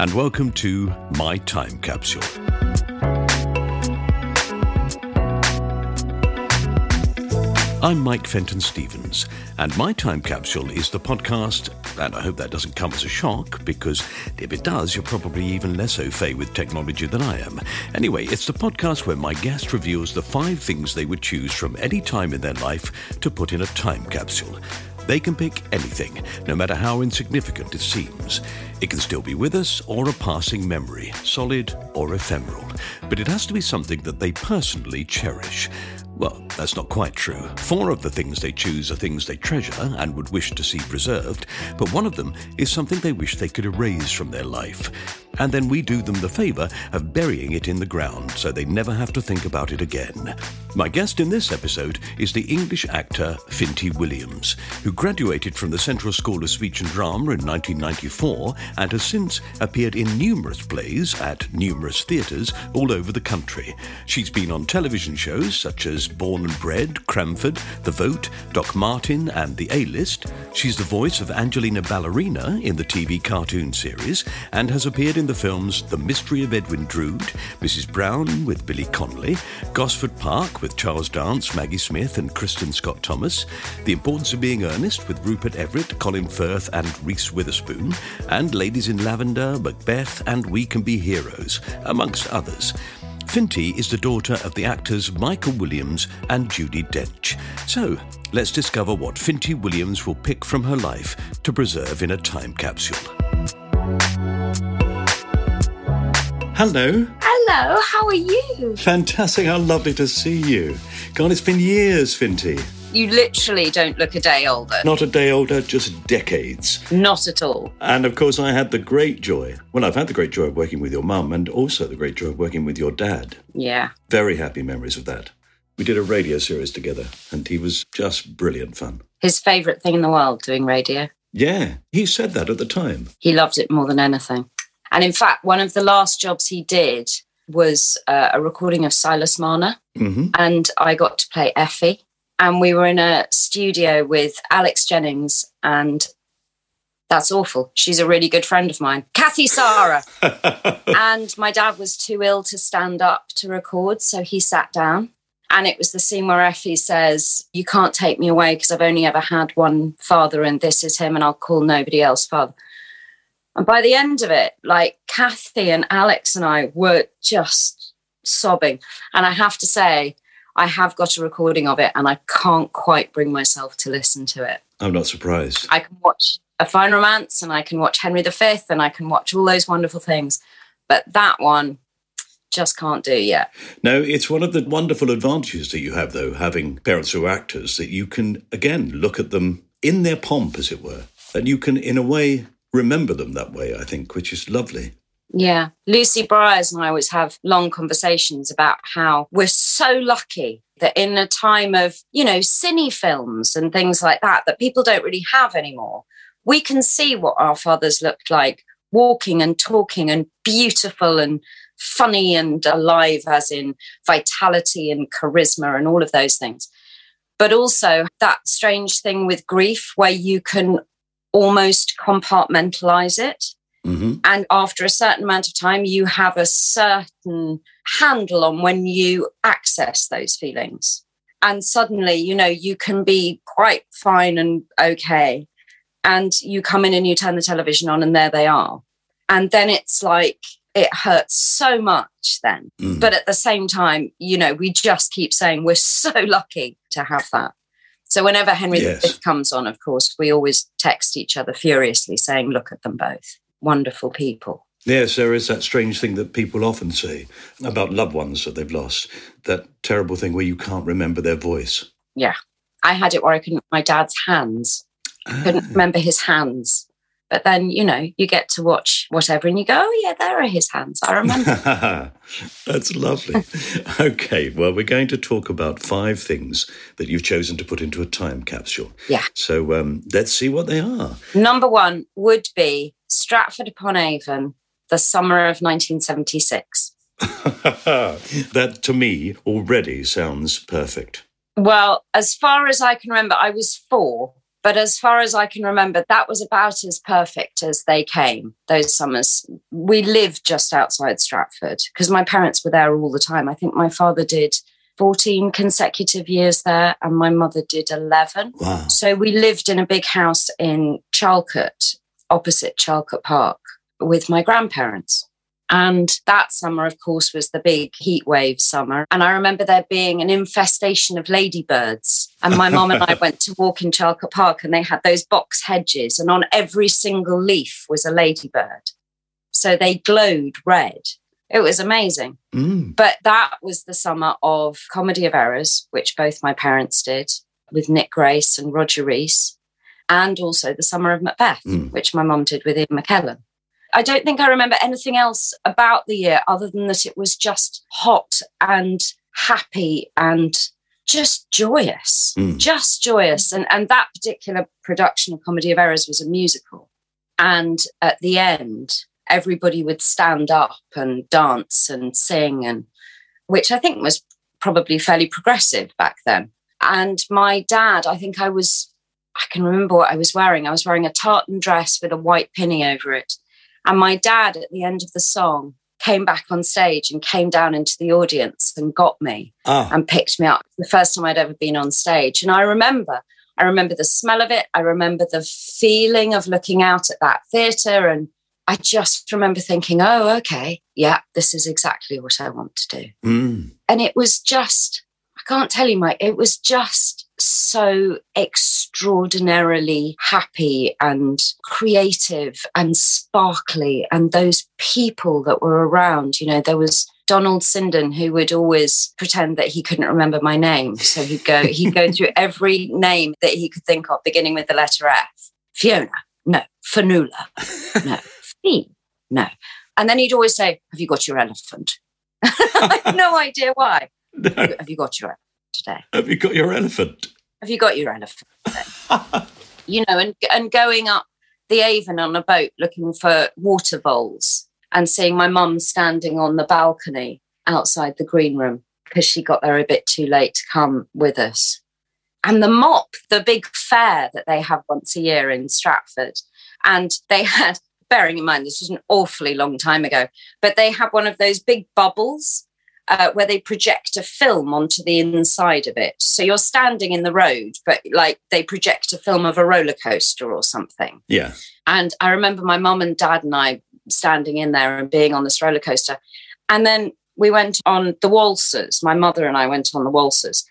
And welcome to My Time Capsule. I'm Mike Fenton Stevens, and My Time Capsule is the podcast, and I hope that doesn't come as a shock, because if it does, you're probably even less au fait with technology than I am. Anyway, it's the podcast where my guest reveals the five things they would choose from any time in their life to put in a time capsule. They can pick anything, no matter how insignificant it seems. It can still be with us or a passing memory, solid or ephemeral. But it has to be something that they personally cherish. Well, that's not quite true. Four of the things they choose are things they treasure and would wish to see preserved, but one of them is something they wish they could erase from their life. And then we do them the favour of burying it in the ground so they never have to think about it again. My guest in this episode is the English actor Finty Williams, who graduated from the Central School of Speech and Drama in 1994 and has since appeared in numerous plays at numerous theatres all over the country. She's been on television shows such as Born and Bred, Cranford, The Vote, Doc Martin, and The A List. She's the voice of Angelina Ballerina in the TV cartoon series and has appeared in the films The Mystery of Edwin Drood, Mrs. Brown with Billy Connolly, Gosford Park with Charles Dance, Maggie Smith, and Kristin Scott Thomas, The Importance of Being Earnest with Rupert Everett, Colin Firth, and Reese Witherspoon, and Ladies in Lavender, Macbeth, and We Can Be Heroes, amongst others. Finty is the daughter of the actors Michael Williams and Judi Dench. So, let's discover what Finty Williams will pick from her life to preserve in a time capsule. Hello. Hello, how are you? Fantastic. How lovely to see you. God, it's been years, Finty. You literally don't look a day older. Not a day older, just decades. Not at all. And of course, I had the great joy. Well, I've had the great joy of working with your mum and also the great joy of working with your dad. Yeah. Very happy memories of that. We did a radio series together, and he was just brilliant fun. His favourite thing in the world, doing radio. Yeah, he said that at the time. He loved it more than anything. And in fact, one of the last jobs he did was uh, a recording of Silas Marner. hmm And I got to play Effie. And we were in a studio with Alex Jennings. And that's awful. She's a really good friend of mine, Kathy Sarah. and my dad was too ill to stand up to record. So he sat down. And it was the scene where Effie says, You can't take me away because I've only ever had one father, and this is him, and I'll call nobody else father. And by the end of it, like Kathy and Alex and I were just sobbing. And I have to say, I have got a recording of it, and I can't quite bring myself to listen to it. I'm not surprised. I can watch A Fine Romance, and I can watch Henry V, and I can watch all those wonderful things. But that one, just can't do yet. No, it's one of the wonderful advantages that you have, though, having parents who are actors, that you can, again, look at them in their pomp, as it were. And you can, in a way, remember them that way, I think, which is lovely. Yeah. Lucy Briers and I always have long conversations about how we're so lucky that in a time of, you know, cine films and things like that, that people don't really have anymore, we can see what our fathers looked like walking and talking and beautiful and funny and alive, as in vitality and charisma and all of those things. But also that strange thing with grief where you can almost compartmentalize it. Mm-hmm. And after a certain amount of time, you have a certain handle on when you access those feelings. And suddenly, you know, you can be quite fine and okay. And you come in and you turn the television on, and there they are. And then it's like, it hurts so much then. Mm. But at the same time, you know, we just keep saying we're so lucky to have that. So whenever Henry Yes. V comes on, of course, we always text each other furiously saying, look at them both. Wonderful people. Yes, there is that strange thing that people often say about loved ones that they've lost. That terrible thing where you can't remember their voice. Yeah. I had it where I couldn't my dad's hands. Couldn't ah. remember his hands. But then, you know, you get to watch whatever and you go, oh yeah, there are his hands. I remember. That's lovely. okay, well, we're going to talk about five things that you've chosen to put into a time capsule. Yeah. So um, let's see what they are. Number one would be Stratford upon Avon, the summer of 1976. that to me already sounds perfect. Well, as far as I can remember, I was four, but as far as I can remember, that was about as perfect as they came those summers. We lived just outside Stratford because my parents were there all the time. I think my father did 14 consecutive years there and my mother did 11. Wow. So we lived in a big house in Charlecote, opposite Charlecote Park, with my grandparents. And that summer, of course, was the big heat wave summer. And I remember there being an infestation of ladybirds. And my mom and I went to walk in Charlecote Park and they had those box hedges, and on every single leaf was a ladybird. So they glowed red. It was amazing. Mm. But that was the summer of Comedy of Errors, which both my parents did with Nick Grace and Roger Rees, and also the summer of Macbeth, Mm. which my mom did with Ian McKellen. I don't think I remember anything else about the year other than that it was just hot and happy and just joyous, Mm. just joyous. And, and that particular production of Comedy of Errors was a musical. And at the end, everybody would stand up and dance and sing, and which I think was probably fairly progressive back then. And my dad, I think I was, I can remember what I was wearing. I was wearing a tartan dress with a white pinny over it. And my dad, at the end of the song, came back on stage and came down into the audience and got me Ah, and picked me up the first time I'd ever been on stage. And I remember, I remember the smell of it. I remember the feeling of looking out at that theatre. And I just remember thinking, oh, okay, yeah, this is exactly what I want to do. mm. And it was just, I can't tell you, Mike, it was just so extraordinarily happy and creative and sparkly. And those people that were around, you know, there was Donald Sinden who would always pretend that he couldn't remember my name. So he'd go, he'd go through every name that he could think of, beginning with the letter F. Fiona, no. Fanula, no. Fee, no. And then he'd always say, Have you got your elephant? I have no idea why. No. Have you got your elephant today? Have you got your elephant? Have you got your elephant you know, and and going up the Avon on a boat looking for water voles and seeing my mum standing on the balcony outside the green room because she got there a bit too late to come with us. And the mop, the big fair that they have once a year in Stratford. And they had, bearing in mind, this was an awfully long time ago, but they had one of those big bubbles uh, where they project a film onto the inside of it. So you're standing in the road, but like they project a film of a roller coaster or something. Yeah. And I remember my mum and dad and I standing in there and being on this roller coaster. And then we went on the waltzers. My mother and I went on the waltzers.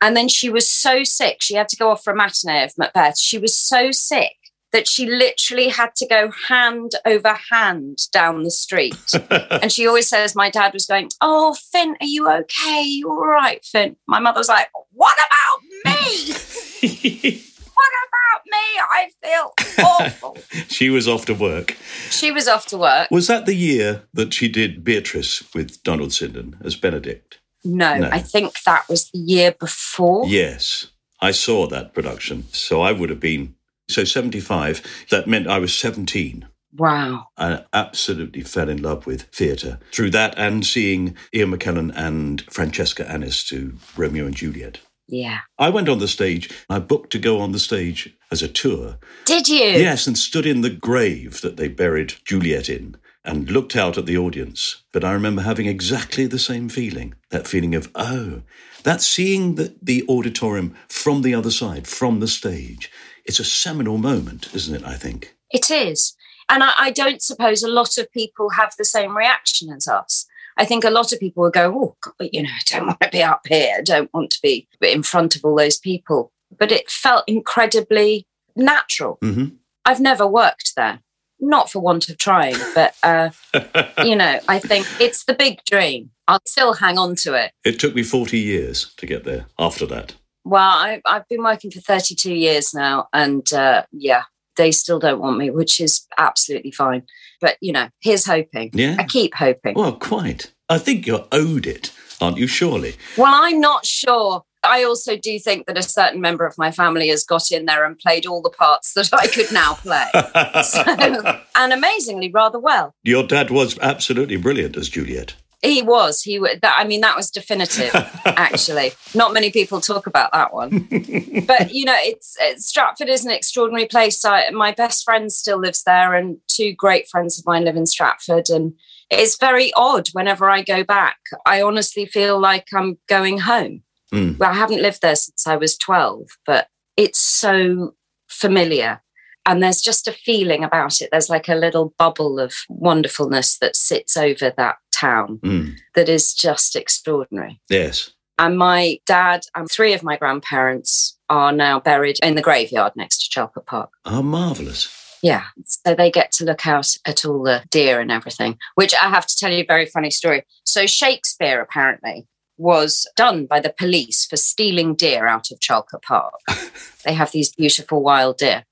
And then she was so sick. She had to go off for a matinee of Macbeth. She was so sick that she literally had to go hand over hand down the street. and she always says, My dad was going, Oh, Finn, are you okay? You all right, Finn? My mother was like, What about me? what about me? I feel awful. She was off to work. she was off to work. Was that the year that she did Beatrice with Donald Sinden as Benedict? No, No. I think that was the year before. Yes, I saw that production. So I would have been, so 75, that meant I was 17. Wow. I absolutely fell in love with theatre through that and seeing Ian McKellen and Francesca Annis to Romeo and Juliet. Yeah. I went on the stage. I booked to go on the stage as a tour. Did you? Yes, and stood in the grave that they buried Juliet in and looked out at the audience. But I remember having exactly the same feeling that feeling of, oh, that seeing the, the auditorium from the other side, from the stage. It's a seminal moment, isn't it? I think. It is. And I, I don't suppose a lot of people have the same reaction as us. I think a lot of people will go, oh, God, you know, I don't want to be up here. I don't want to be in front of all those people. But it felt incredibly natural. hmm I've never worked there, not for want of trying, but, uh, you know, I think it's the big dream. I'll still hang on to it. It took me 40 years to get there after that. Well, I, I've been working for 32 years now, and uh, yeah, they still don't want me, which is absolutely fine. But, you know, here's hoping. Yeah. I keep hoping. Well, quite. I think you're owed it, aren't you, surely? Well, I'm not sure. I also do think that a certain member of my family has got in there and played all the parts that I could now play. so, and amazingly, rather well. Your dad was absolutely brilliant as Juliet. He was. He. That, I mean, that was definitive. actually, not many people talk about that one. but you know, it's, it's Stratford is an extraordinary place. I, my best friend still lives there, and two great friends of mine live in Stratford, and it's very odd. Whenever I go back, I honestly feel like I'm going home. Mm. Well, I haven't lived there since I was twelve, but it's so familiar. And there's just a feeling about it. There's like a little bubble of wonderfulness that sits over that town Mm. that is just extraordinary. Yes. And my dad and three of my grandparents are now buried in the graveyard next to Charlecote Park. Oh, marvellous. Yeah. So they get to look out at all the deer and everything, which I have to tell you a very funny story. So Shakespeare apparently was done by the police for stealing deer out of Charlecote Park. they have these beautiful wild deer.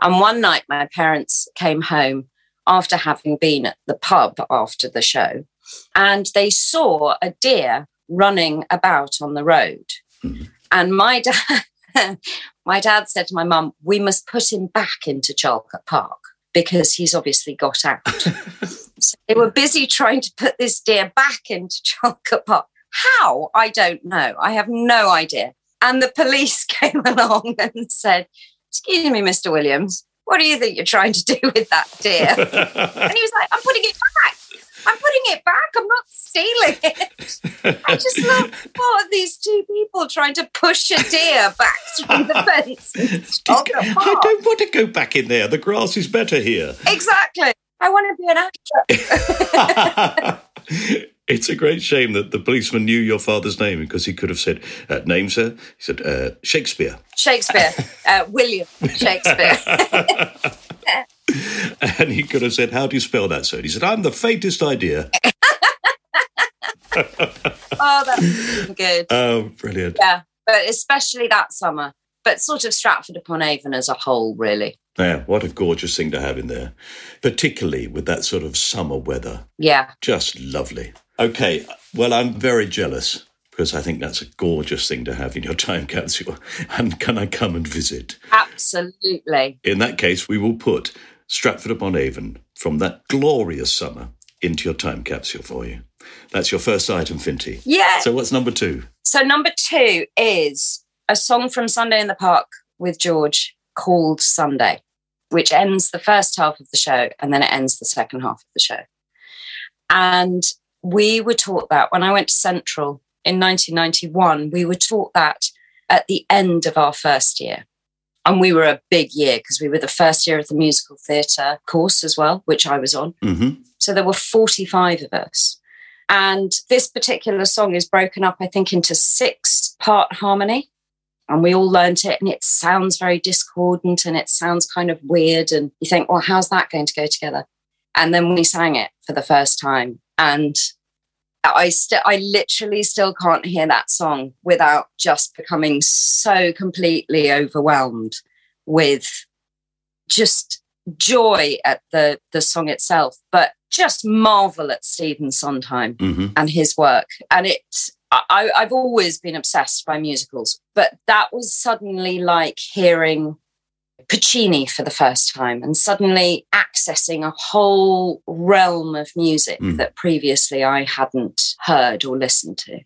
And one night my parents came home after having been at the pub after the show and they saw a deer running about on the road. Mhm. And my dad, my dad said to my mum, "We must put him back into Charlecote Park because he's obviously got out." so they were busy trying to put this deer back into Charlecote Park. How? I don't know. I have no idea. And the police came along and said, "Excuse me, Mr. Williams." What do you think you're trying to do with that deer? And he was like, I'm putting it back. I'm putting it back. I'm not stealing it. I just love what these two people trying to push a deer back through the fence. I don't want to go back in there. The grass is better here. Exactly. I want to be an actor. it's a great shame that the policeman knew your father's name because he could have said, uh, Name, sir? He said, uh, Shakespeare. Shakespeare, uh, William Shakespeare. And he could have said, How do you spell that, sir? And he said, I'm the faintest idea. oh, that's good. Oh, brilliant. Yeah, but especially that summer. But sort of Stratford upon Avon as a whole, really. Yeah, what a gorgeous thing to have in there, particularly with that sort of summer weather. Yeah. Just lovely. Okay, well, I'm very jealous because I think that's a gorgeous thing to have in your time capsule. And can I come and visit? Absolutely. In that case, we will put Stratford upon Avon from that glorious summer into your time capsule for you. That's your first item, Finty. Yeah. So, what's number two? So number two is a song from Sunday in the Park with George called Sunday, which ends the first half of the show and then it ends the second half of the show. And we were taught that when I went to Central in 1991, we were taught that at the end of our first year. And we were a big year because we were the first year of the musical theatre course as well, which I was on. Mm-hmm. So there were 45 of us. And this particular song is broken up, I think, into six part harmony. And we all learnt it, and it sounds very discordant and it sounds kind of weird. And you think, well, how's that going to go together? And then we sang it for the first time. And I still, I literally still can't hear that song without just becoming so completely overwhelmed. with just joy at the the song itself, but just marvel at Stephen Sondheim hmm and his work. And it, I, I've always been obsessed by musicals, but that was suddenly like hearing Puccini for the first time and suddenly accessing a whole realm of music Mm. that previously I hadn't heard or listened to.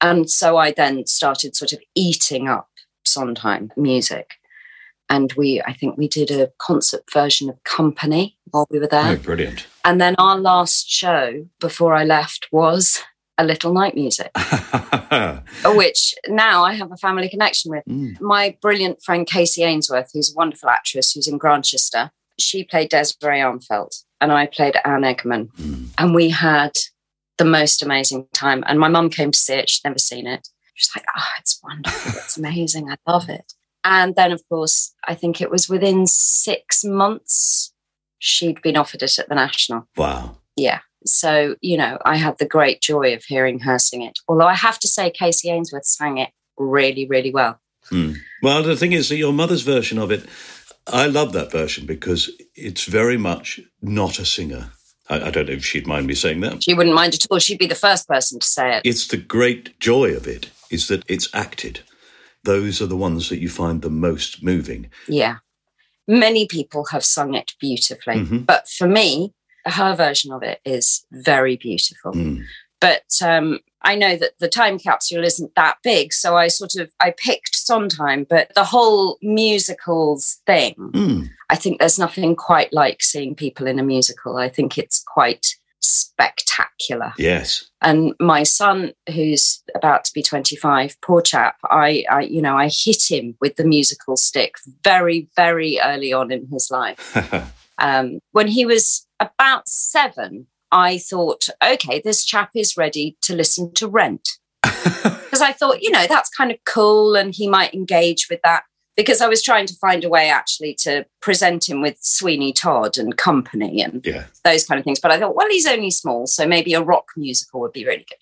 And so I then started sort of eating up Sondheim music. And we, I think we did a concert version of Company while we were there. Oh, brilliant. And then our last show before I left was A Little Night Music, which now I have a family connection with. Mm. My brilliant friend Kacey Ainsworth, who's a wonderful actress who's in Grantchester, she played Desiree Armfelt and I played Anne Egerman. Mm. And we had the most amazing time. And my mum came to see it, she'd never seen it. She's like, oh, it's wonderful. It's amazing. I love it. And then, of course, I think it was within six months she'd been offered it at the National. Wow. Yeah. So, you know, I had the great joy of hearing her sing it. Although I have to say, Kacey Ainsworth sang it really, really well. Mm. Well, the thing is that your mother's version of it, I love that version because it's very much not a singer. I, I don't know if she'd mind me saying that. She wouldn't mind at all. She'd be the first person to say it. It's the great joy of it is that it's acted. Those are the ones that you find the most moving. Yeah. Many people have sung it beautifully. Mhm. But for me, her version of it is very beautiful. Mm. But um, I know that the time capsule isn't that big. So I sort of, I picked Sondheim, but the whole musicals thing, Mm. I think there's nothing quite like seeing people in a musical. I think it's quite spectacular. Yes. And my son, who's about to be 25, poor chap, I, I, you know, I hit him with the musical stick very, very early on in his life. Um, when he was about seven, I thought, okay, this chap is ready to listen to Rent. Because I thought, you know, that's kind of cool and he might engage with that. Because I was trying to find a way actually to present him with Sweeney Todd and company and yeah. those kind of things. But I thought, well, he's only small, so maybe a rock musical would be really good.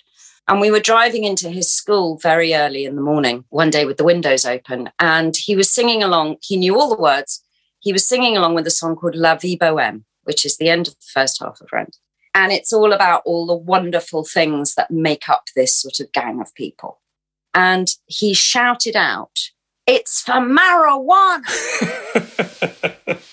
And we were driving into his school very early in the morning one day with the windows open, and he was singing along. He knew all the words. He was singing along with a song called La Vie Bohème, which is the end of the first half of Rent. And it's all about all the wonderful things that make up this sort of gang of people. And he shouted out, It's for marijuana.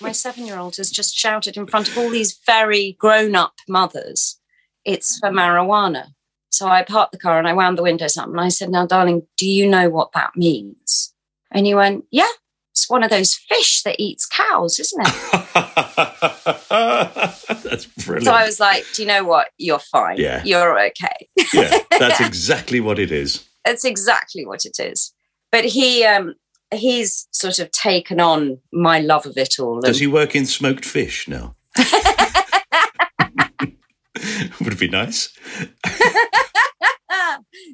My seven year old has just shouted in front of all these very grown up mothers, it's for marijuana. So I parked the car and I wound the windows up and I said, Now, darling, do you know what that means? And he went, Yeah, it's one of those fish that eats cows, isn't it? that's brilliant. so I was like, Do you know what? You're fine. Yeah. You're okay. yeah, that's exactly what it is. That's exactly what it is. But he, um, he's sort of taken on my love of it all. Does he work in smoked fish now? Would it be nice.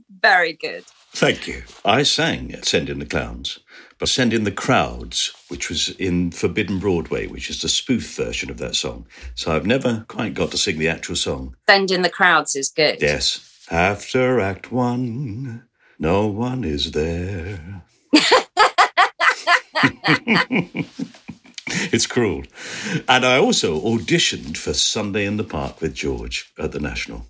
Very good. Thank you. I sang at Send in the Clowns, Send in the Crowds, which was in Forbidden Broadway, which is the spoof version of that song. So I've never quite got to sing the actual song. Send in the crowds is good. Yes. After Act One, no one is there. it's cruel. And I also auditioned for Sunday in the Park with George at the National.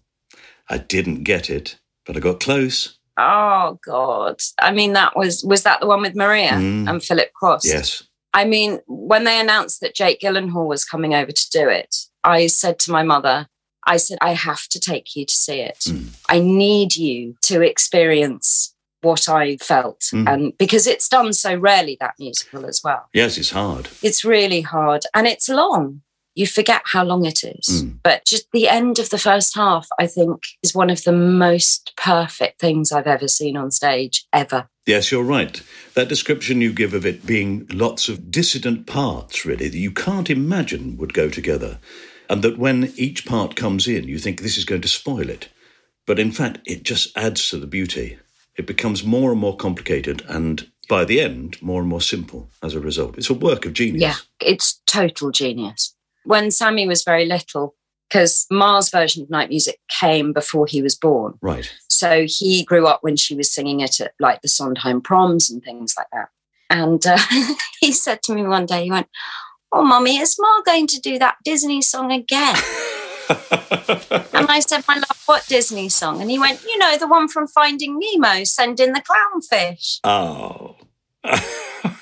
I didn't get it, but I got close. Oh God! I mean, that was was that the one with Maria Mm. and Philip Quast? Yes. I mean, when they announced that Jake Gyllenhaal was coming over to do it, I said to my mother, I said, I have to take you to see it. Mm. I need you to experience what I felt, Mm. and because it's done so rarely that musical as well. Yes, it's hard. It's really hard and it's long. You forget how long it is. Mm. But just the end of the first half, I think, is one of the most perfect things I've ever seen on stage, ever. Yes, you're right. That description you give of it being lots of dissident parts, really, that you can't imagine would go together. And that when each part comes in, you think this is going to spoil it. But in fact, it just adds to the beauty. It becomes more and more complicated, and by the end, more and more simple as a result. It's a work of genius. Yeah, it's total genius. When Sammy was very little, because Ma's version of night music came before he was born. Right. So he grew up when she was singing it at like the Sondheim proms and things like that. And uh, he said to me one day, he went, Oh, mummy, is Ma going to do that Disney song again? and I said, My love, what Disney song? And he went, You know, the one from Finding Nemo, Send in the Clownfish. Oh.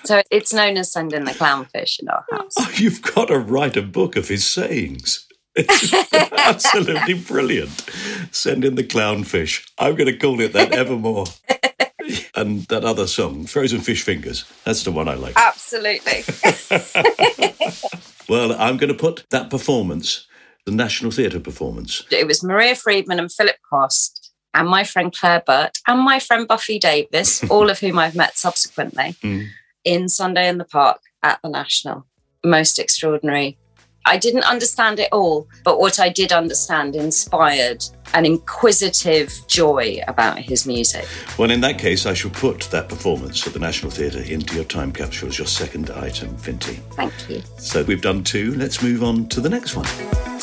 So it's known as sending the Clownfish in our house. Oh, you've got to write a book of his sayings. It's absolutely brilliant. Send in the clownfish. I'm going to call it that evermore. and that other song, Frozen Fish Fingers. That's the one I like. Absolutely. well, I'm going to put that performance, the National Theatre performance. It was Maria Friedman and Philip Quast and my friend Claire Burt and my friend Buffy Davis, all of whom I've met subsequently, mm. in Sunday in the Park at the National. Most extraordinary I didn't understand it all, but what I did understand inspired an inquisitive joy about his music. Well, in that case, I shall put that performance at the National Theatre into your time capsule as your second item, Finty. Thank you. So we've done two. Let's move on to the next one.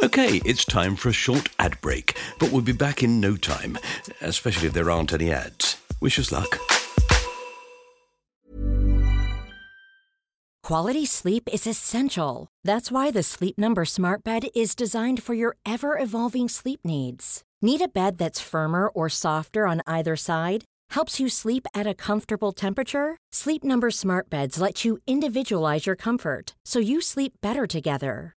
Okay, it's time for a short ad break, but we'll be back in no time, especially if there aren't any ads. Wish us luck. Quality sleep is essential. That's why the Sleep Number Smart Bed is designed for your ever evolving sleep needs. Need a bed that's firmer or softer on either side? Helps you sleep at a comfortable temperature? Sleep Number Smart Beds let you individualize your comfort so you sleep better together.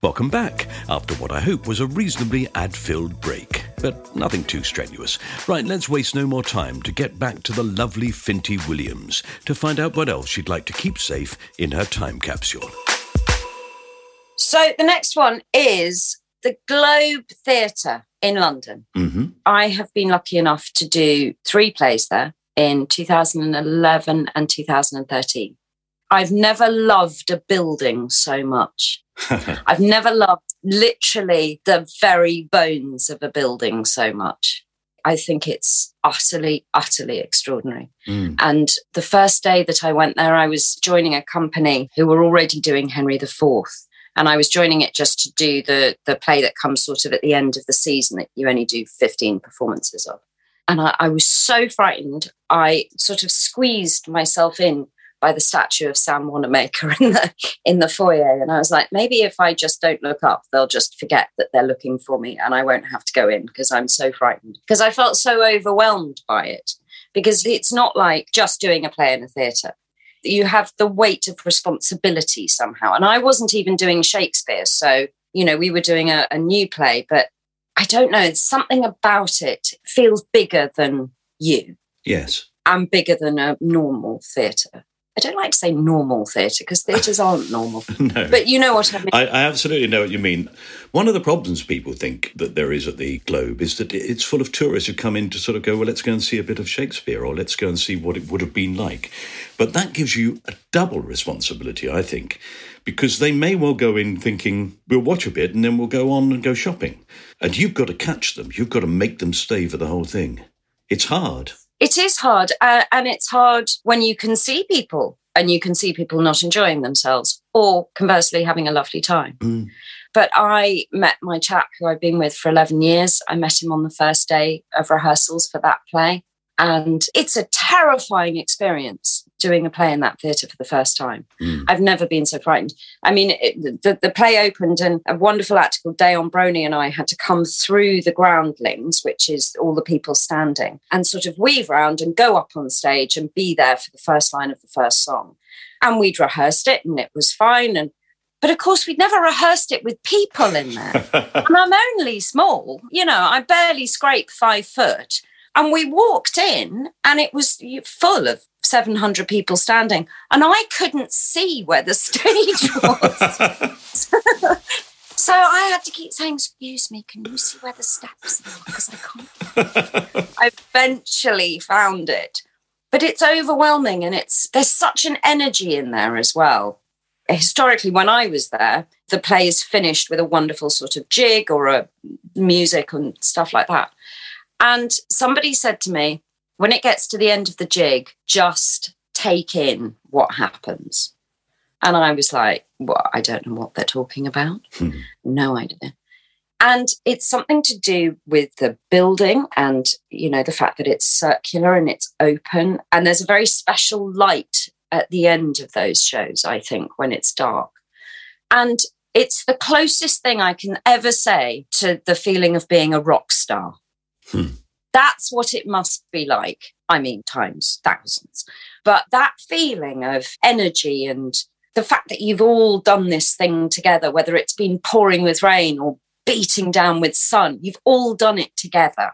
Welcome back after what I hope was a reasonably ad filled break, but nothing too strenuous. Right, let's waste no more time to get back to the lovely Finty Williams to find out what else she'd like to keep safe in her time capsule. So the next one is the Globe Theatre in London. Mm-hmm. I have been lucky enough to do three plays there in 2011 and 2013. I've never loved a building so much. I've never loved literally the very bones of a building so much. I think it's utterly, utterly extraordinary. Mm. And the first day that I went there, I was joining a company who were already doing Henry IV and I was joining it just to do the the play that comes sort of at the end of the season that you only do 15 performances of. And I, I was so frightened, I sort of squeezed myself in by the statue of Sam Wanamaker in the in the foyer. And I was like, maybe if I just don't look up, they'll just forget that they're looking for me and I won't have to go in because I'm so frightened. Because I felt so overwhelmed by it. Because it's not like just doing a play in a theatre you have the weight of responsibility somehow. And I wasn't even doing Shakespeare. So, you know, we were doing a, a new play, but I don't know, something about it feels bigger than you. Yes. And bigger than a normal theatre. I don't like to say normal theatre because theatres aren't normal. no. But you know what I mean. I, I, absolutely know what you mean. One of the problems people think that there is at the Globe is that it's full of tourists who come in to sort of go, well, let's go and see a bit of Shakespeare or let's go and see what it would have been like. But that gives you a double responsibility, I think, because they may well go in thinking, we'll watch a bit and then we'll go on and go shopping. And you've got to catch them, you've got to make them stay for the whole thing. It's hard. It is hard. Uh, and it's hard when you can see people and you can see people not enjoying themselves or conversely having a lovely time. Mm. But I met my chap who I've been with for 11 years. I met him on the first day of rehearsals for that play. And it's a terrifying experience doing a play in that theatre for the first time. Mm. I've never been so frightened. I mean, it, the, the play opened, and a wonderful actor called Daon Broni and I had to come through the groundlings, which is all the people standing, and sort of weave around and go up on stage and be there for the first line of the first song. And we'd rehearsed it, and it was fine. And but of course, we'd never rehearsed it with people in there. and I'm only small, you know, I barely scrape five foot. And we walked in and it was full of 700 people standing. And I couldn't see where the stage was. so I had to keep saying, Excuse me, can you see where the steps are? Because I can't. I eventually found it. But it's overwhelming and it's there's such an energy in there as well historically, when I was there, the play is finished with a wonderful sort of jig or a music and stuff like that. And somebody said to me, when it gets to the end of the jig, just take in what happens. And I was like, well, I don't know what they're talking about. Hmm. No idea. And it's something to do with the building and, you know, the fact that it's circular and it's open. And there's a very special light at the end of those shows, I think, when it's dark. And it's the closest thing I can ever say to the feeling of being a rock star. Hmm. That's what it must be like. I mean, times thousands. But that feeling of energy and the fact that you've all done this thing together, whether it's been pouring with rain or beating down with sun, you've all done it together.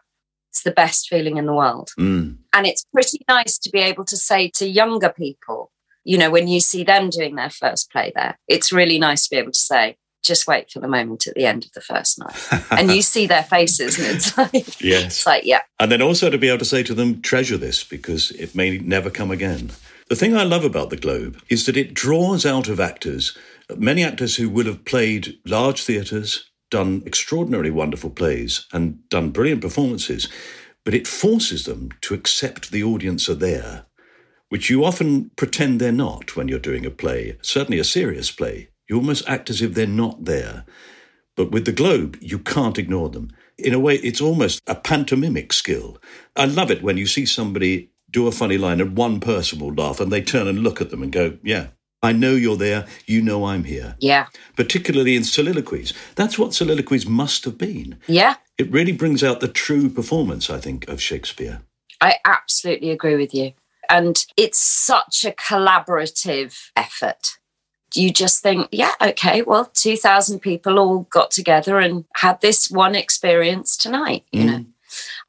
It's the best feeling in the world. Mm. And it's pretty nice to be able to say to younger people, you know, when you see them doing their first play there, it's really nice to be able to say, just wait for the moment at the end of the first night. and you see their faces and it's like, yes. it's like, yeah. And then also to be able to say to them, treasure this because it may never come again. The thing I love about the Globe is that it draws out of actors, many actors who would have played large theatres, done extraordinarily wonderful plays, and done brilliant performances, but it forces them to accept the audience are there, which you often pretend they're not when you're doing a play, certainly a serious play. You almost act as if they're not there. But with the Globe, you can't ignore them. In a way, it's almost a pantomimic skill. I love it when you see somebody do a funny line and one person will laugh and they turn and look at them and go, Yeah, I know you're there. You know I'm here. Yeah. Particularly in soliloquies. That's what soliloquies must have been. Yeah. It really brings out the true performance, I think, of Shakespeare. I absolutely agree with you. And it's such a collaborative effort. You just think, yeah, okay, well, 2,000 people all got together and had this one experience tonight, you mm. know.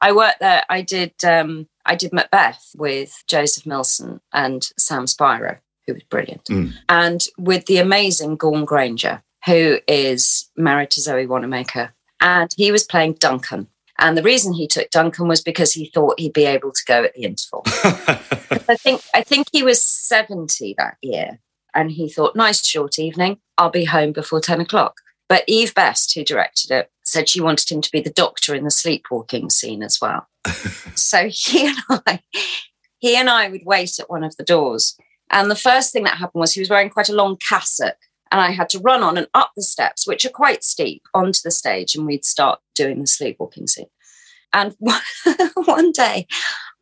I worked there, I did um, I did Macbeth with Joseph Millson and Sam Spiro who was brilliant, mm. and with the amazing Gawn Granger, who is married to Zoe Wanamaker. And he was playing Duncan. And the reason he took Duncan was because he thought he'd be able to go at the interval. I think I think he was 70 that year. And he thought, nice short evening. I'll be home before 10 o'clock. But Eve Best, who directed it, said she wanted him to be the doctor in the sleepwalking scene as well. so he and I, he and I would wait at one of the doors and the first thing that happened was he was wearing quite a long cassock. And I had to run on and up the steps, which are quite steep, onto the stage. And we'd start doing the sleepwalking scene. And one day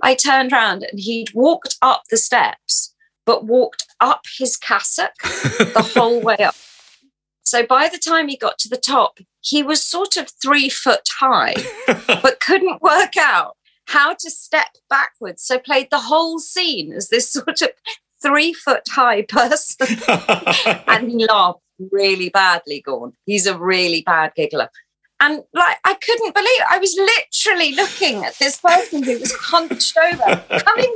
I turned around and he'd walked up the steps, but walked up his cassock the whole way up. So by the time he got to the top, he was sort of three foot high, but couldn't work out how to step backwards. So played the whole scene as this sort of three foot high person. and he laughed really badly, Gawn. He's a really bad giggler. And like, I couldn't believe it. I was literally looking at this person who was hunched over, coming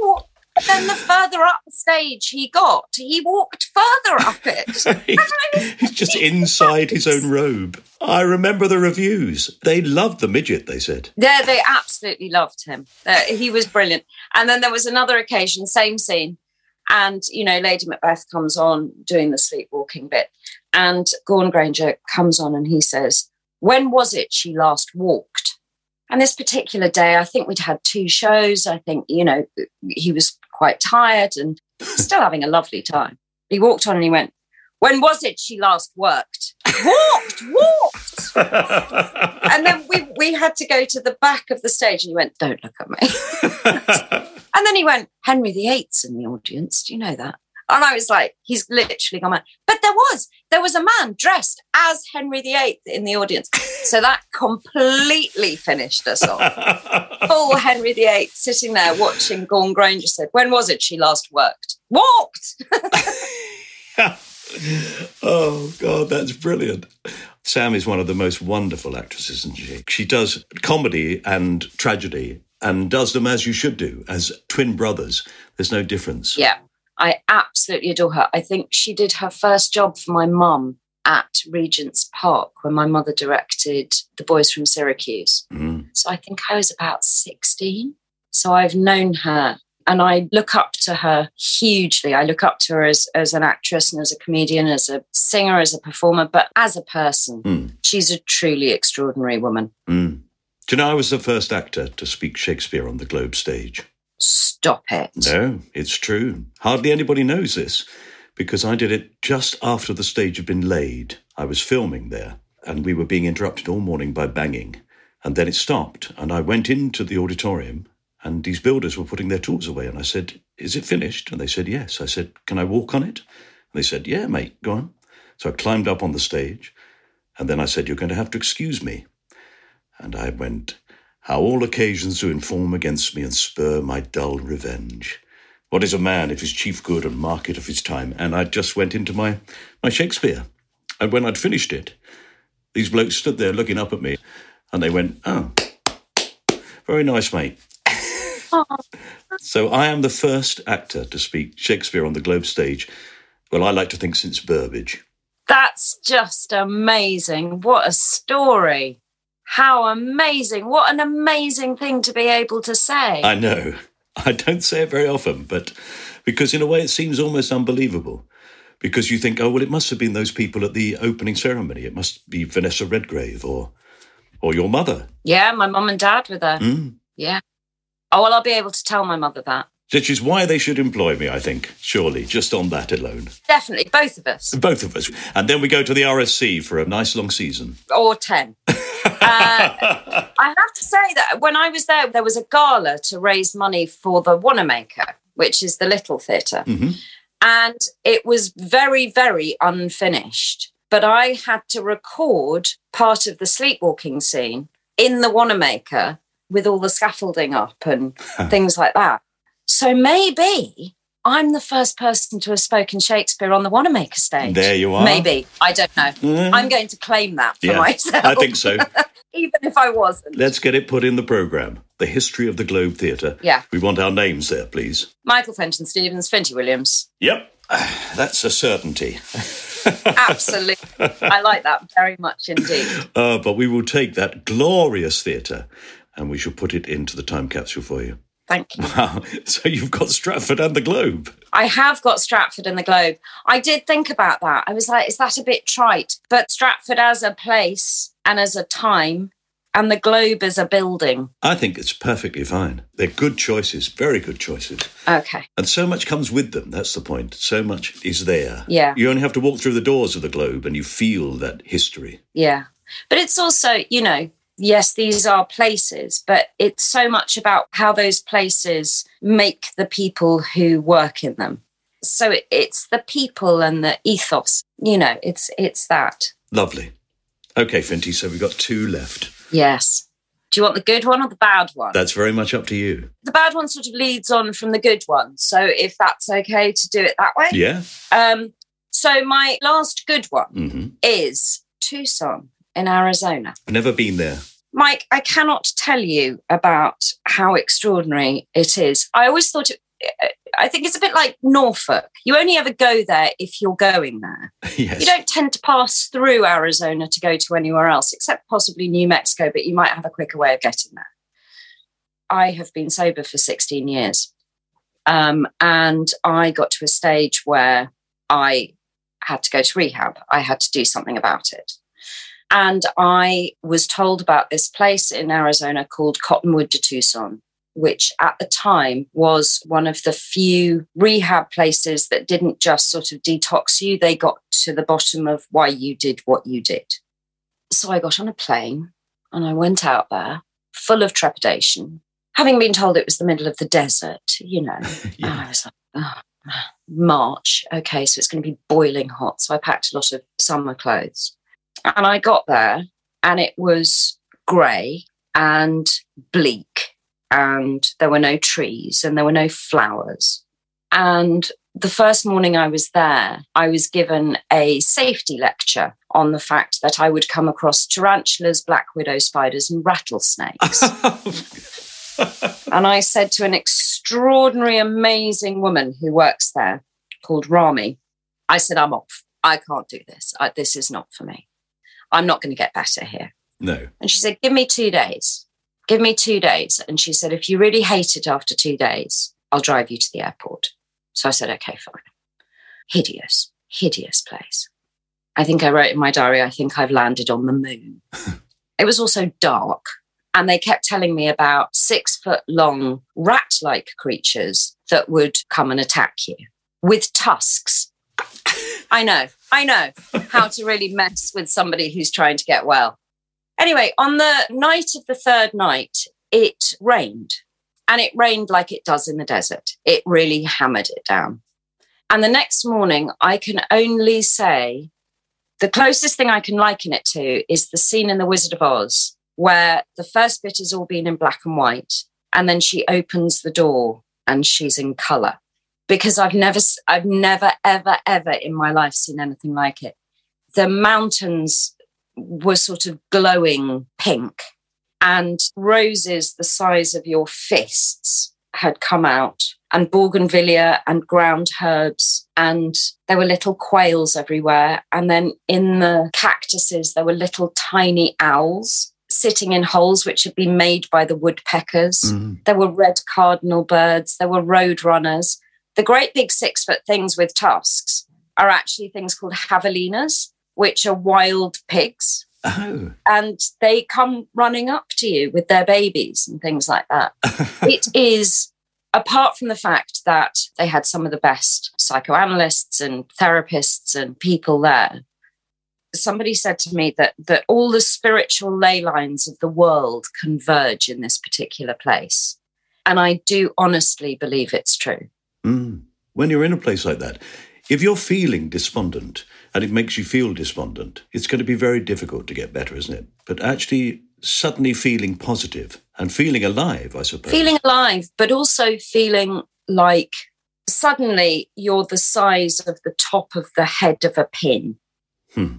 walk. then the further up the stage he got, he walked further up it. He's just inside his own robe. I remember the reviews. They loved the midget, they said. Yeah, they absolutely loved him. Uh, he was brilliant. And then there was another occasion, same scene. And, you know, Lady Macbeth comes on doing the sleepwalking bit. And Gawn Granger comes on and he says, When was it she last walked? And this particular day, I think we'd had two shows. I think, you know, he was quite tired and still having a lovely time. He walked on and he went, When was it she last worked? Walked, walked. and then we, we had to go to the back of the stage and he went, Don't look at me. and then he went, Henry VIII's in the audience. Do you know that? And I was like, he's literally gone mad. But there was, there was a man dressed as Henry VIII in the audience. So that completely finished us off. Full Henry VIII sitting there watching Gorn Granger said, when was it she last worked? Walked! oh, God, that's brilliant. Sam is one of the most wonderful actresses, isn't she? She does comedy and tragedy and does them as you should do, as twin brothers. There's no difference. Yeah. I absolutely adore her. I think she did her first job for my mum at Regent's Park when my mother directed The Boys from Syracuse. Mm. So I think I was about 16. So I've known her and I look up to her hugely. I look up to her as, as an actress and as a comedian, as a singer, as a performer, but as a person. Mm. She's a truly extraordinary woman. Mm. Do you know I was the first actor to speak Shakespeare on the Globe stage? Stop it. No, it's true. Hardly anybody knows this because I did it just after the stage had been laid. I was filming there and we were being interrupted all morning by banging. And then it stopped and I went into the auditorium and these builders were putting their tools away. And I said, Is it finished? And they said, Yes. I said, Can I walk on it? And they said, Yeah, mate, go on. So I climbed up on the stage and then I said, You're going to have to excuse me. And I went, how all occasions do inform against me and spur my dull revenge. What is a man if his chief good and market of his time? And I just went into my, my Shakespeare. And when I'd finished it, these blokes stood there looking up at me and they went, Oh, very nice, mate. so I am the first actor to speak Shakespeare on the Globe stage. Well, I like to think since Burbage. That's just amazing. What a story. How amazing. What an amazing thing to be able to say. I know. I don't say it very often, but because in a way it seems almost unbelievable. Because you think, oh, well, it must have been those people at the opening ceremony. It must be Vanessa Redgrave or or your mother. Yeah, my mum and dad were there. Mm. Yeah. Oh, well, I'll be able to tell my mother that. Which is why they should employ me, I think, surely, just on that alone. Definitely, both of us. Both of us. And then we go to the RSC for a nice long season. Or 10. uh, I have to say that when I was there, there was a gala to raise money for the Wanamaker, which is the Little Theatre. Mm-hmm. And it was very, very unfinished. But I had to record part of the sleepwalking scene in the Wanamaker with all the scaffolding up and things like that. So maybe I'm the first person to have spoken Shakespeare on the Wanamaker stage. There you are. Maybe. I don't know. Mm. I'm going to claim that for Yeah, myself. I think so. Even if I wasn't. Let's get it put in the programme. The history of the Globe Theatre. Yeah. We want our names there, please. Michael Fenton Stevens, Finty Williams. Yep. That's a certainty. Absolutely. I like that very much indeed. Uh, but we will take that glorious theatre and we shall put it into the time capsule for you. Thank you. Wow. So you've got Stratford and the Globe. I have got Stratford and the Globe. I did think about that. I was like, is that a bit trite? But Stratford as a place and as a time, and the Globe as a building. I think it's perfectly fine. They're good choices, very good choices. Okay. And so much comes with them. That's the point. So much is there. Yeah. You only have to walk through the doors of the Globe and you feel that history. Yeah. But it's also, you know, yes, these are places, but it's so much about how those places make the people who work in them. So it's the people and the ethos, you know, it's it's that. Lovely. Okay, Finty, so we've got two left. Yes. Do you want the good one or the bad one? That's very much up to you. the bad one sort of leads on from the good one. So if that's okay to do it that way. Yeah? Um, so my last good one hmm is Tucson in Arizona. I've Never been there. Mike, I cannot tell you about how extraordinary it is. I always thought it, I think it's a bit like Norfolk. You only ever go there if you're going there. yes. You don't tend to pass through Arizona to go to anywhere else, except possibly New Mexico, but you might have a quicker way of getting there. I have been sober for 16 years. Um, and I got to a stage where I had to go to rehab. I had to do something about it. And I was told about this place in Arizona called Cottonwood de Tucson, which at the time was one of the few rehab places that didn't just sort of detox you, they got to the bottom of why you did what you did. So I got on a plane and I went out there full of trepidation, having been told it was the middle of the desert, you know. yeah. I was like, oh, March. Okay, so it's going to be boiling hot. So I packed a lot of summer clothes. And I got there and it was grey and bleak and there were no trees and there were no flowers. And the first morning I was there, I was given a safety lecture on the fact that I would come across tarantulas, black widow spiders, and rattlesnakes. and I said to an extraordinary, amazing woman who works there called Rami, I said, I'm off. I can't do this. I, this is not for me. I'm not going to get better here. No. And she said, Give me two days. Give me two days. And she said, If you really hate it after two days, I'll drive you to the airport. So I said, Okay, fine. Hideous, hideous place. I think I wrote in my diary, I think I've landed on the moon. it was also dark. And they kept telling me about six foot long rat like creatures that would come and attack you with tusks. I know, I know how to really mess with somebody who's trying to get well. Anyway, on the night of the third night, it rained and it rained like it does in the desert. It really hammered it down. And the next morning, I can only say the closest thing I can liken it to is the scene in The Wizard of Oz where the first bit has all been in black and white, and then she opens the door and she's in color. Because I've never, I've never, ever, ever in my life seen anything like it. The mountains were sort of glowing pink, and roses the size of your fists had come out, and bougainvillea and ground herbs, and there were little quails everywhere. And then in the cactuses, there were little tiny owls sitting in holes which had been made by the woodpeckers. Mm. There were red cardinal birds, there were road runners. The great big six foot things with tusks are actually things called javelinas, which are wild pigs. Oh. And they come running up to you with their babies and things like that. it is, apart from the fact that they had some of the best psychoanalysts and therapists and people there, somebody said to me that that all the spiritual ley lines of the world converge in this particular place and i do honestly believe it's true mm. when you're in a place like that if you're feeling despondent and it makes you feel despondent it's going to be very difficult to get better isn't it but actually suddenly feeling positive and feeling alive i suppose feeling alive but also feeling like suddenly you're the size of the top of the head of a pin hmm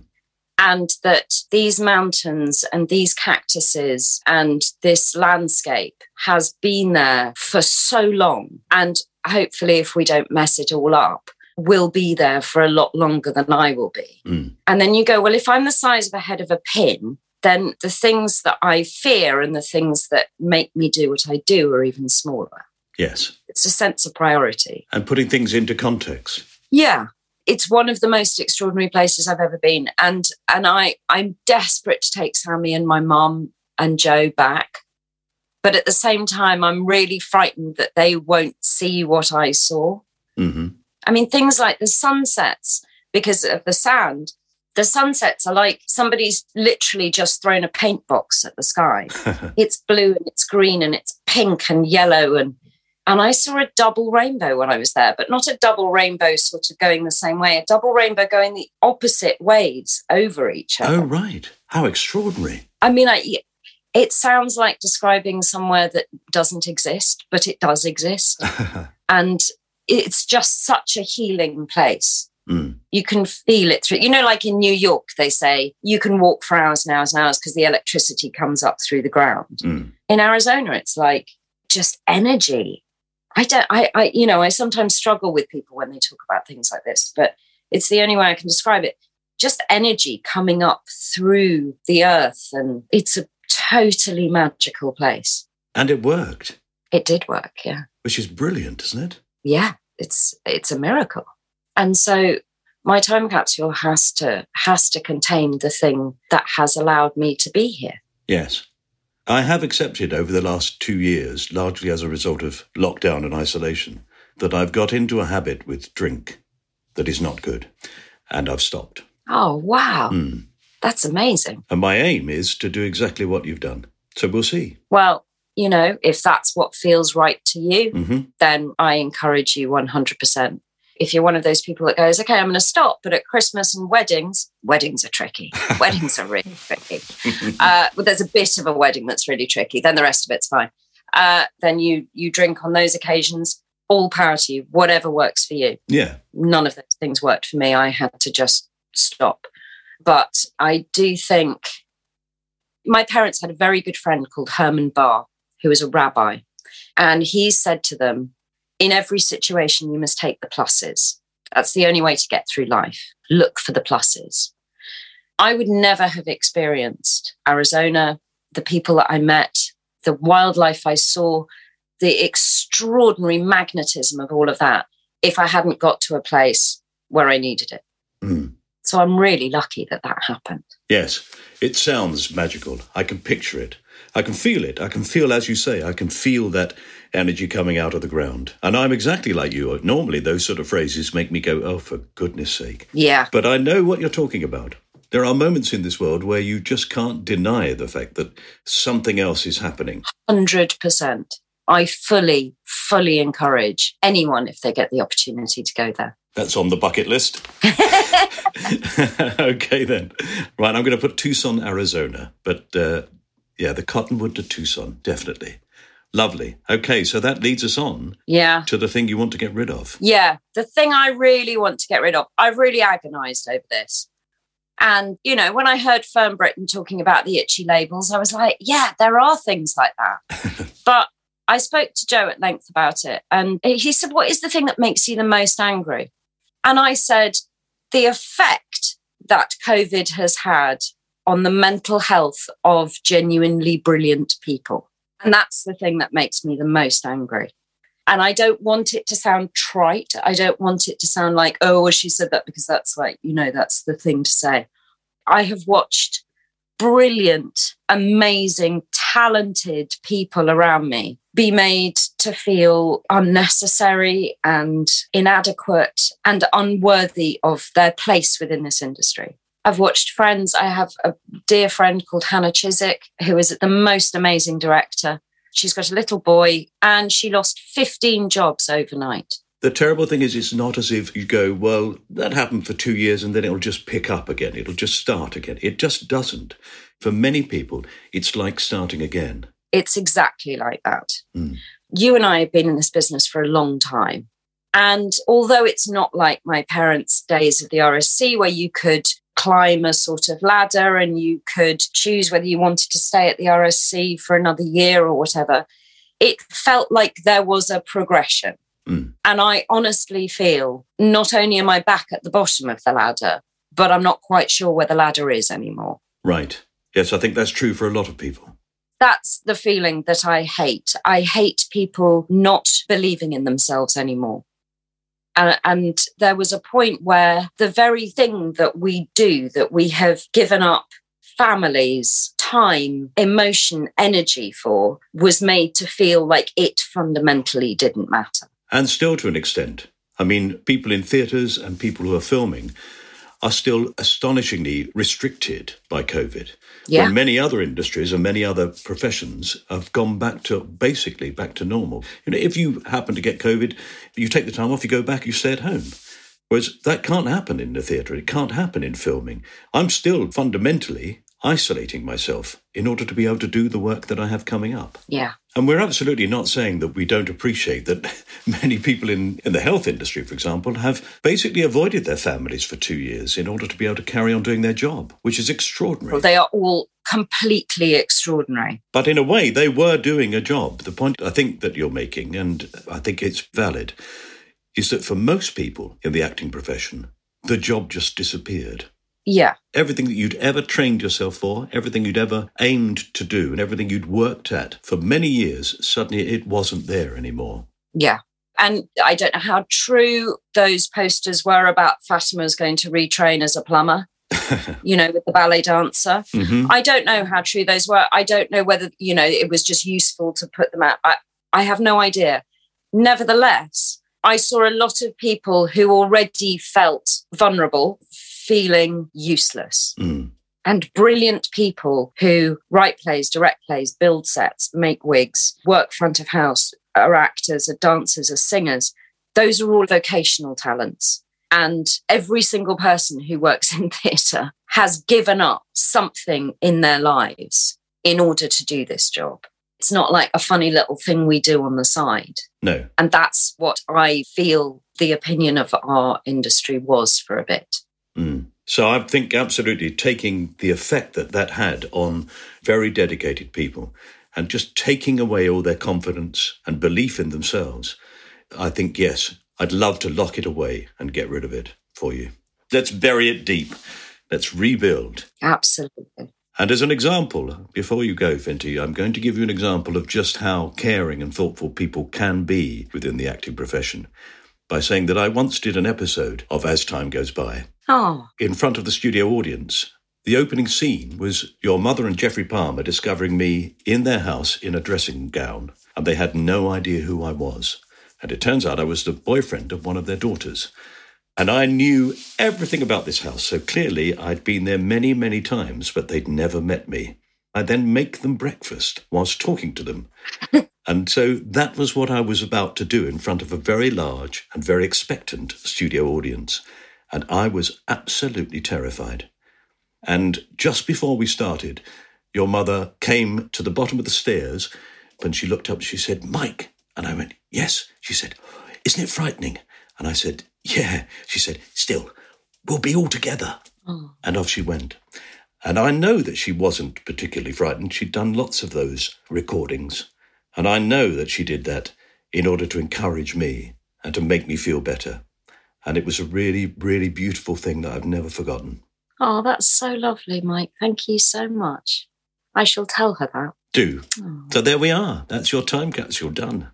and that these mountains and these cactuses and this landscape has been there for so long. And hopefully, if we don't mess it all up, will be there for a lot longer than I will be. Mm. And then you go, well, if I'm the size of a head of a pin, then the things that I fear and the things that make me do what I do are even smaller. Yes. It's a sense of priority. And putting things into context. Yeah it's one of the most extraordinary places I've ever been. And and I I'm desperate to take Sammy and my mum and Joe back. But at the same time, I'm really frightened that they won't see what I saw. Mm-hmm. I mean, things like the sunsets, because of the sand, the sunsets are like somebody's literally just thrown a paint box at the sky. it's blue and it's green and it's pink and yellow and and I saw a double rainbow when I was there, but not a double rainbow sort of going the same way, a double rainbow going the opposite ways over each other. Oh, right. How extraordinary. I mean, I, it sounds like describing somewhere that doesn't exist, but it does exist. and it's just such a healing place. Mm. You can feel it through, you know, like in New York, they say you can walk for hours and hours and hours because the electricity comes up through the ground. Mm. In Arizona, it's like just energy I don't, I, I, you know, I sometimes struggle with people when they talk about things like this, but it's the only way I can describe it. Just energy coming up through the earth, and it's a totally magical place. And it worked. It did work, yeah. Which is brilliant, isn't it? Yeah, it's it's a miracle. And so my time capsule has to has to contain the thing that has allowed me to be here. Yes. I have accepted over the last two years, largely as a result of lockdown and isolation, that I've got into a habit with drink that is not good. And I've stopped. Oh, wow. Mm. That's amazing. And my aim is to do exactly what you've done. So we'll see. Well, you know, if that's what feels right to you, hmm then I encourage you 100%. If you're one of those people that goes, okay, I'm going to stop, but at Christmas and weddings, weddings are tricky. weddings are really tricky. Uh, but there's a bit of a wedding that's really tricky. Then the rest of it's fine. Uh, then you you drink on those occasions. All power to you. Whatever works for you. Yeah. None of those things worked for me. I had to just stop. But I do think my parents had a very good friend called Herman Barr, who was a rabbi. And he said to them, in every situation, you must take the pluses. That's the only way to get through life. Look for the pluses. I would never have experienced Arizona, the people that I met, the wildlife I saw, the extraordinary magnetism of all of that if I hadn't got to a place where I needed it. Mm. So I'm really lucky that that happened. Yes, it sounds magical. I can picture it. I can feel it. I can feel, as you say, I can feel that energy coming out of the ground. And I'm exactly like you. Normally, those sort of phrases make me go, oh, for goodness sake. Yeah. But I know what you're talking about. There are moments in this world where you just can't deny the fact that something else is happening. 100%. I fully, fully encourage anyone if they get the opportunity to go there. That's on the bucket list. okay, then. Right, I'm going to put Tucson, Arizona. But uh, yeah, the Cottonwood de Tucson, definitely. Lovely. Okay, so that leads us on Yeah. to the thing you want to get rid of. Yeah. The thing I really want to get rid of, I've really agonized over this. And, you know, when I heard Fern Britton talking about the itchy labels, I was like, yeah, there are things like that. but I spoke to Joe at length about it. And he said, What is the thing that makes you the most angry? And I said, The effect that COVID has had on the mental health of genuinely brilliant people. And that's the thing that makes me the most angry. And I don't want it to sound trite. I don't want it to sound like, oh, well, she said that because that's like, you know, that's the thing to say. I have watched brilliant, amazing, talented people around me be made to feel unnecessary and inadequate and unworthy of their place within this industry. I've watched friends. I have a dear friend called Hannah Chissick, who is the most amazing director. She's got a little boy and she lost 15 jobs overnight. The terrible thing is, it's not as if you go, well, that happened for two years and then it'll just pick up again. It'll just start again. It just doesn't. For many people, it's like starting again. It's exactly like that. Mm. You and I have been in this business for a long time. And although it's not like my parents' days of the RSC, where you could climb a sort of ladder and you could choose whether you wanted to stay at the RSC for another year or whatever, it felt like there was a progression. Mm. And I honestly feel not only am I back at the bottom of the ladder, but I'm not quite sure where the ladder is anymore. Right. Yes, I think that's true for a lot of people. That's the feeling that I hate. I hate people not believing in themselves anymore. And, and there was a point where the very thing that we do, that we have given up families, time, emotion, energy for, was made to feel like it fundamentally didn't matter. And still to an extent. I mean, people in theatres and people who are filming are still astonishingly restricted by COVID. Yeah. Many other industries and many other professions have gone back to basically back to normal. You know, if you happen to get COVID, you take the time off, you go back, you stay at home. Whereas that can't happen in the theatre, it can't happen in filming. I'm still fundamentally isolating myself in order to be able to do the work that I have coming up. Yeah. And we're absolutely not saying that we don't appreciate that many people in, in the health industry, for example, have basically avoided their families for two years in order to be able to carry on doing their job, which is extraordinary. They are all completely extraordinary. But in a way, they were doing a job. The point I think that you're making, and I think it's valid, is that for most people in the acting profession, the job just disappeared. Yeah. Everything that you'd ever trained yourself for, everything you'd ever aimed to do, and everything you'd worked at for many years, suddenly it wasn't there anymore. Yeah. And I don't know how true those posters were about Fatima's going to retrain as a plumber. you know, with the ballet dancer. Mhm. I don't know how true those were. I don't know whether, you know, it was just useful to put them out. I, I have no idea. Nevertheless, I saw a lot of people who already felt vulnerable, feeling useless. Mm. And brilliant people who write plays, direct plays, build sets, make wigs, work front of house, are actors, are dancers, are singers. Those are all vocational talents. And every single person who works in theatre has given up something in their lives in order to do this job. It's not like a funny little thing we do on the side. No. And that's what I feel the opinion of our industry was for a bit. Mm. So I think absolutely taking the effect that that had on very dedicated people and just taking away all their confidence and belief in themselves, I think, yes, I'd love to lock it away and get rid of it for you. Let's bury it deep. Let's rebuild. Absolutely. And as an example, before you go, Finty, I'm going to give you an example of just how caring and thoughtful people can be within the acting profession by saying that I once did an episode of As Time Goes By Oh, in front of the studio audience. The opening scene was your mother and Geoffrey Palmer discovering me in their house in a dressing gown, and they had no idea who I was. And it turns out I was the boyfriend of one of their daughters. And I knew everything about this house, so clearly I'd been there many, many times, but they'd never met me. I then make them breakfast whilst talking to them. and so that was what I was about to do in front of a very large and very expectant studio audience. And I was absolutely terrified. And just before we started, your mother came to the bottom of the stairs. When she looked up, she said, Mike. And I went, Yes. She said, Isn't it frightening? And I said, Yeah. She said, Still, we'll be all together. Oh. And off she went. And I know that she wasn't particularly frightened. She'd done lots of those recordings. And I know that she did that in order to encourage me and to make me feel better. And it was a really, really beautiful thing that I've never forgotten. oh, that's so lovely, Mike. Thank you so much. I shall tell her that. Do. Oh. So there we are. That's your time capsule done.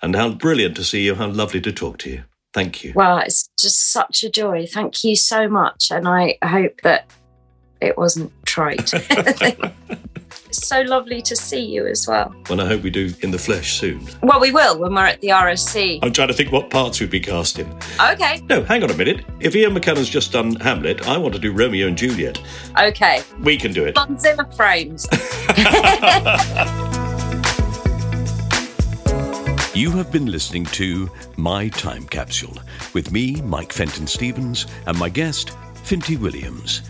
And how brilliant to see you. How lovely to talk to you. Thank you. Well, it's just such a joy. Thank you so much. And I hope that it wasn't trite. it's so lovely to see you as well. And I hope we do in the flesh soon. Well, we will when we're at the RSC. I'm trying to think what parts we'd be casting. Okay, No, hang on a minute. If Ian McKellen's just done Hamlet, I want to do Romeo and Juliet. okay. We can do it. Bonzilla frames. You have been listening to My Time Capsule with me, Mike Fenton Stevens, and my guest, Finty Williams.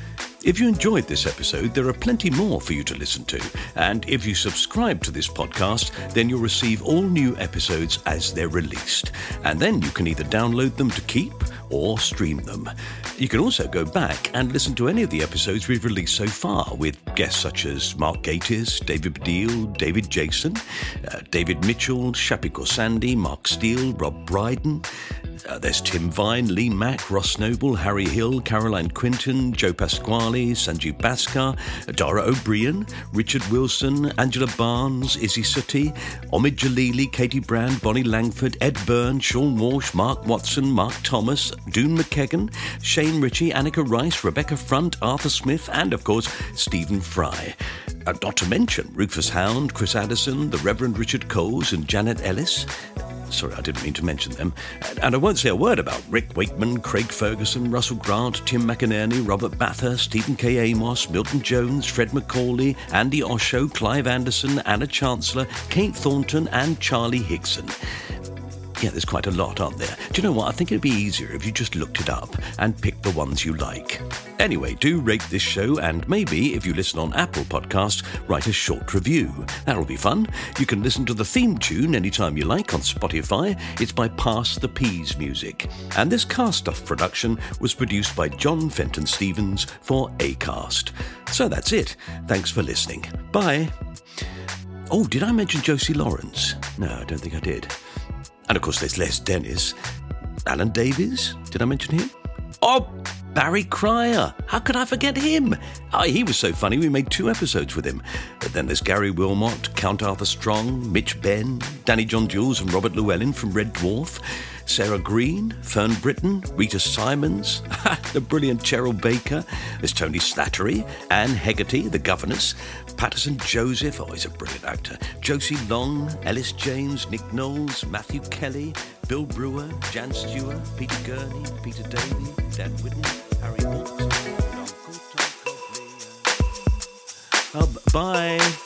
If you enjoyed this episode, there are plenty more for you to listen to. And if you subscribe to this podcast, then you'll receive all new episodes as they're released. And then you can either download them to keep or stream them. You can also go back and listen to any of the episodes we've released so far with guests such as Mark Gatiss, David Baddiel, David Jason, uh, David Mitchell, Shappi Khorsandi, Mark Steel, Rob Brydon. Uh, there's Tim Vine, Lee Mack, Ross Noble, Harry Hill, Caroline Quentin, Joe Pasquale, Sanjeev Bhaskar, Dara Ó Briain, Richard Wilson, Angela Barnes, Issy Suttie, Omid Djalili, Katie Brand, Bonnie Langford, Ed Byrne, Sean Walsh, Mark Watson, Mark Thomas, Doon Mackichan, Shane Richie, Anneka Rice, Rebecca Front, Arthur Smith, and of course, Stephen Fry. Uh, not to mention Rufus Hound, Chris Addison, the Reverend Richard Coles, and Janet Ellis. Sorry, I didn't mean to mention them. And I won't say a word about Rick Wakeman, Craig Ferguson, Russell Grant, Tim McInnerny, Robert Bathurst, Stephen K. Amos, Milton Jones, Fred MacAulay, Andi Osho, Clive Anderson, Anna Chancellor, Kate Thornton, and Charlie Higson. Yeah, there's quite a lot, aren't there? Do you know what? I think it'd be easier if you just looked it up and picked the ones you like. Anyway, do rate this show and maybe, if you listen on Apple Podcasts, write a short review. That'll be fun. You can listen to the theme tune anytime you like on Spotify. It's by Pass the Peas Music. And this Cast Stuff production was produced by John Fenton Stevens for Acast. So that's it. Thanks for listening. Bye. Oh, did I mention Josie Lawrence? No, I don't think I did. And of course, there's Les Dennis. Alan Davies, did I mention him? Oh, Barry Cryer. How could I forget him? Oh, he was so funny, we made two episodes with him. But then there's Gary Wilmot, Count Arthur Strong, Mitch Benn, Danny John Jules, and Robert Llewellyn from Red Dwarf. Sarah Green, Fern Britton, Rita Simons, the brilliant Cheryl Baker, there's Tony Slattery, Anne Hegarty, the governess, Paterson Joseph, oh, he's a brilliant actor, Josie Long, Ellis James, Nick Knowles, Matthew Kelly, Bill Brewer, Jan Stewart, Peter Gurney, Peter Davey, Dan Whitten, Harry Hawks, Oh, bye.